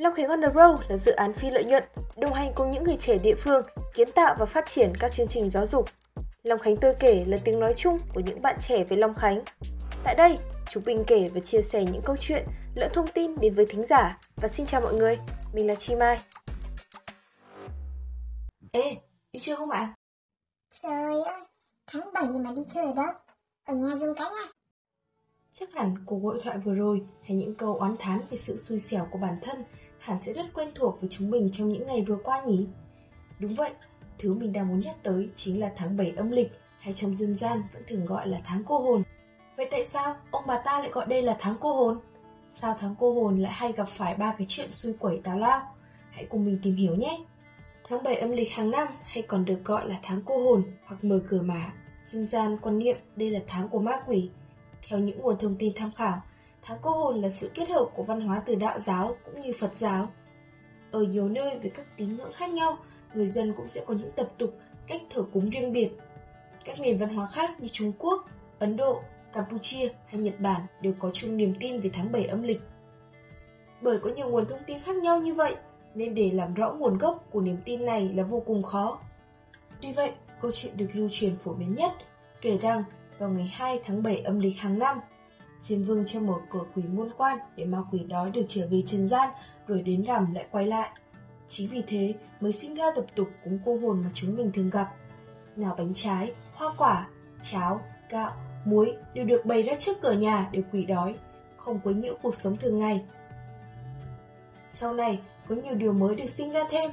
Long Khánh on the Road là dự án phi lợi nhuận, đồng hành cùng những người trẻ địa phương, kiến tạo và phát triển các chương trình giáo dục. Long Khánh tôi kể là tiếng nói chung của những bạn trẻ về Long Khánh. Tại đây, chúng mình kể và chia sẻ những câu chuyện, lỡ thông tin đến với thính giả. Và xin chào mọi người, mình là Chi Mai. Ê, đi chơi không bạn? Trời ơi, tháng 7 mà đi chơi ở đâu? Ở nhà dùng cả nhà. Chắc hẳn cuộc hội thoại vừa rồi hay những câu oán thán về sự xui xẻo của bản thân hẳn sẽ rất quen thuộc với chúng mình trong những ngày vừa qua nhỉ? Đúng vậy, thứ mình đang muốn nhắc tới chính là tháng 7 âm lịch hay trong dân gian vẫn thường gọi là tháng cô hồn. Vậy tại sao ông bà ta lại gọi đây là tháng cô hồn? Sao tháng cô hồn lại hay gặp phải ba cái chuyện xui quẩy tào lao? Hãy cùng mình tìm hiểu nhé! Tháng 7 âm lịch hàng năm hay còn được gọi là tháng cô hồn hoặc mở cửa mã. Dân gian quan niệm đây là tháng của ma quỷ. Theo những nguồn thông tin tham khảo, tháng cô hồn là sự kết hợp của văn hóa từ đạo giáo cũng như Phật giáo. Ở nhiều nơi với các tín ngưỡng khác nhau, người dân cũng sẽ có những tập tục, cách thờ cúng riêng biệt. Các nền văn hóa khác như Trung Quốc, Ấn Độ, Campuchia hay Nhật Bản đều có chung niềm tin về tháng 7 âm lịch. Bởi có nhiều nguồn thông tin khác nhau như vậy, nên để làm rõ nguồn gốc của niềm tin này là vô cùng khó. Tuy vậy, câu chuyện được lưu truyền phổ biến nhất kể rằng vào ngày 2 tháng 7 âm lịch hàng năm, Diêm Vương cho mở cửa quỷ môn quan để ma quỷ đói được trở về trần gian rồi đến rằm lại quay lại. Chính vì thế mới sinh ra tập tục cúng cô hồn mà chúng mình thường gặp. Nào bánh trái, hoa quả, cháo, gạo, muối đều được bày ra trước cửa nhà để quỷ đói, không quấy nhiễu cuộc sống thường ngày. Sau này, có nhiều điều mới được sinh ra thêm.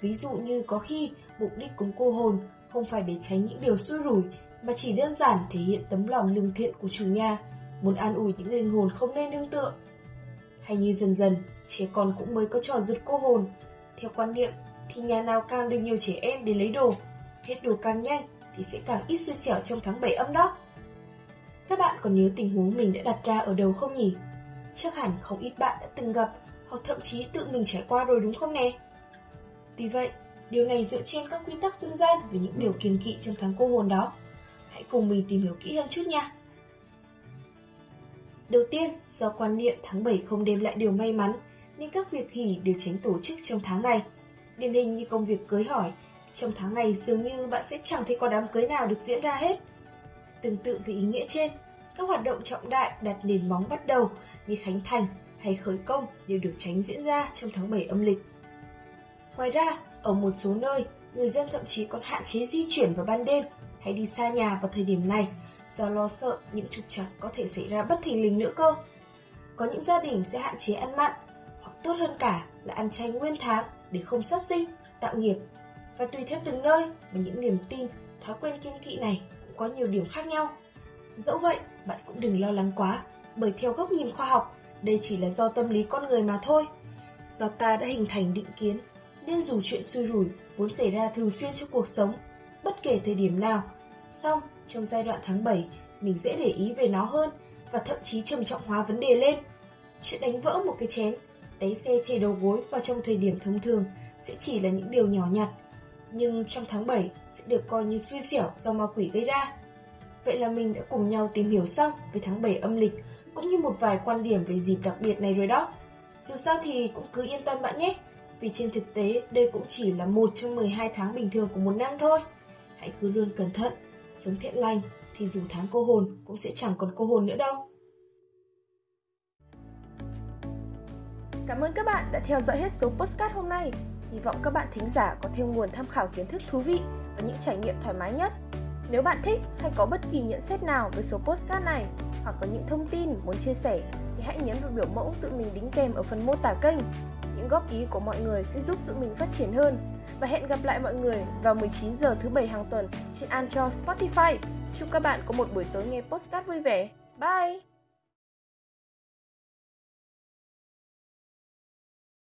Ví dụ như có khi mục đích cúng cô hồn không phải để tránh những điều xui rủi mà chỉ đơn giản thể hiện tấm lòng lương thiện của chủ nhà, muốn an ủi những linh hồn không nên nương tựa. Hay như dần dần, trẻ con cũng mới có trò giật cô hồn. Theo quan niệm thì nhà nào càng được nhiều trẻ em để lấy đồ, hết đồ càng nhanh thì sẽ càng ít xui xẻo trong tháng 7 âm đó. Các bạn còn nhớ tình huống mình đã đặt ra ở đầu không nhỉ? Chắc hẳn không ít bạn đã từng gặp hoặc thậm chí tự mình trải qua rồi đúng không nè? Tuy vậy, điều này dựa trên các quy tắc dân gian về những điều kiên kỵ trong tháng cô hồn đó. Hãy cùng mình tìm hiểu kỹ hơn chút nha. Đầu tiên, do quan niệm tháng 7 không đem lại điều may mắn, nên các việc hỷ đều tránh tổ chức trong tháng này. Điển hình như công việc cưới hỏi, trong tháng này dường như bạn sẽ chẳng thấy có đám cưới nào được diễn ra hết. Tương tự với ý nghĩa trên, các hoạt động trọng đại đặt nền móng bắt đầu như khánh thành hay khởi công đều được tránh diễn ra trong tháng 7 âm lịch. Ngoài ra, ở một số nơi, người dân thậm chí còn hạn chế di chuyển vào ban đêm hay đi xa nhà vào thời điểm này do lo sợ những trục trặc có thể xảy ra bất thình lình nữa cơ. Có những gia đình sẽ hạn chế ăn mặn, hoặc tốt hơn cả là ăn chay nguyên tháng để không sát sinh, tạo nghiệp. Và tùy theo từng nơi mà những niềm tin, thói quen kiên kỵ này cũng có nhiều điểm khác nhau. Dẫu vậy, bạn cũng đừng lo lắng quá, bởi theo góc nhìn khoa học, đây chỉ là do tâm lý con người mà thôi. Do ta đã hình thành định kiến, nên dù chuyện xui rủi vốn xảy ra thường xuyên trong cuộc sống, bất kể thời điểm nào, xong trong giai đoạn tháng 7, mình dễ để ý về nó hơn và thậm chí trầm trọng hóa vấn đề lên. Chuyện đánh vỡ một cái chén, té xe chê đầu gối vào trong thời điểm thông thường sẽ chỉ là những điều nhỏ nhặt, nhưng trong tháng 7 sẽ được coi như xui xẻo do ma quỷ gây ra. Vậy là mình đã cùng nhau tìm hiểu xong về tháng 7 âm lịch cũng như một vài quan điểm về dịp đặc biệt này rồi đó. Dù sao thì cũng cứ yên tâm bạn nhé, vì trên thực tế đây cũng chỉ là một trong 12 tháng bình thường của một năm thôi. Hãy cứ luôn cẩn thận, sống thiện lành thì dù tháng cô hồn cũng sẽ chẳng còn cô hồn nữa đâu. Cảm ơn các bạn đã theo dõi hết số postcard hôm nay. Hy vọng các bạn thính giả có thêm nguồn tham khảo kiến thức thú vị và những trải nghiệm thoải mái nhất. Nếu bạn thích hay có bất kỳ nhận xét nào về số postcard này hoặc có những thông tin muốn chia sẻ thì hãy nhấn vào biểu mẫu tự mình đính kèm ở phần mô tả kênh. Những góp ý của mọi người sẽ giúp tụi mình phát triển hơn. Và hẹn gặp lại mọi người vào 19 giờ thứ bảy hàng tuần trên Anchor, Spotify. Chúc các bạn có một buổi tối nghe podcast vui vẻ. Bye!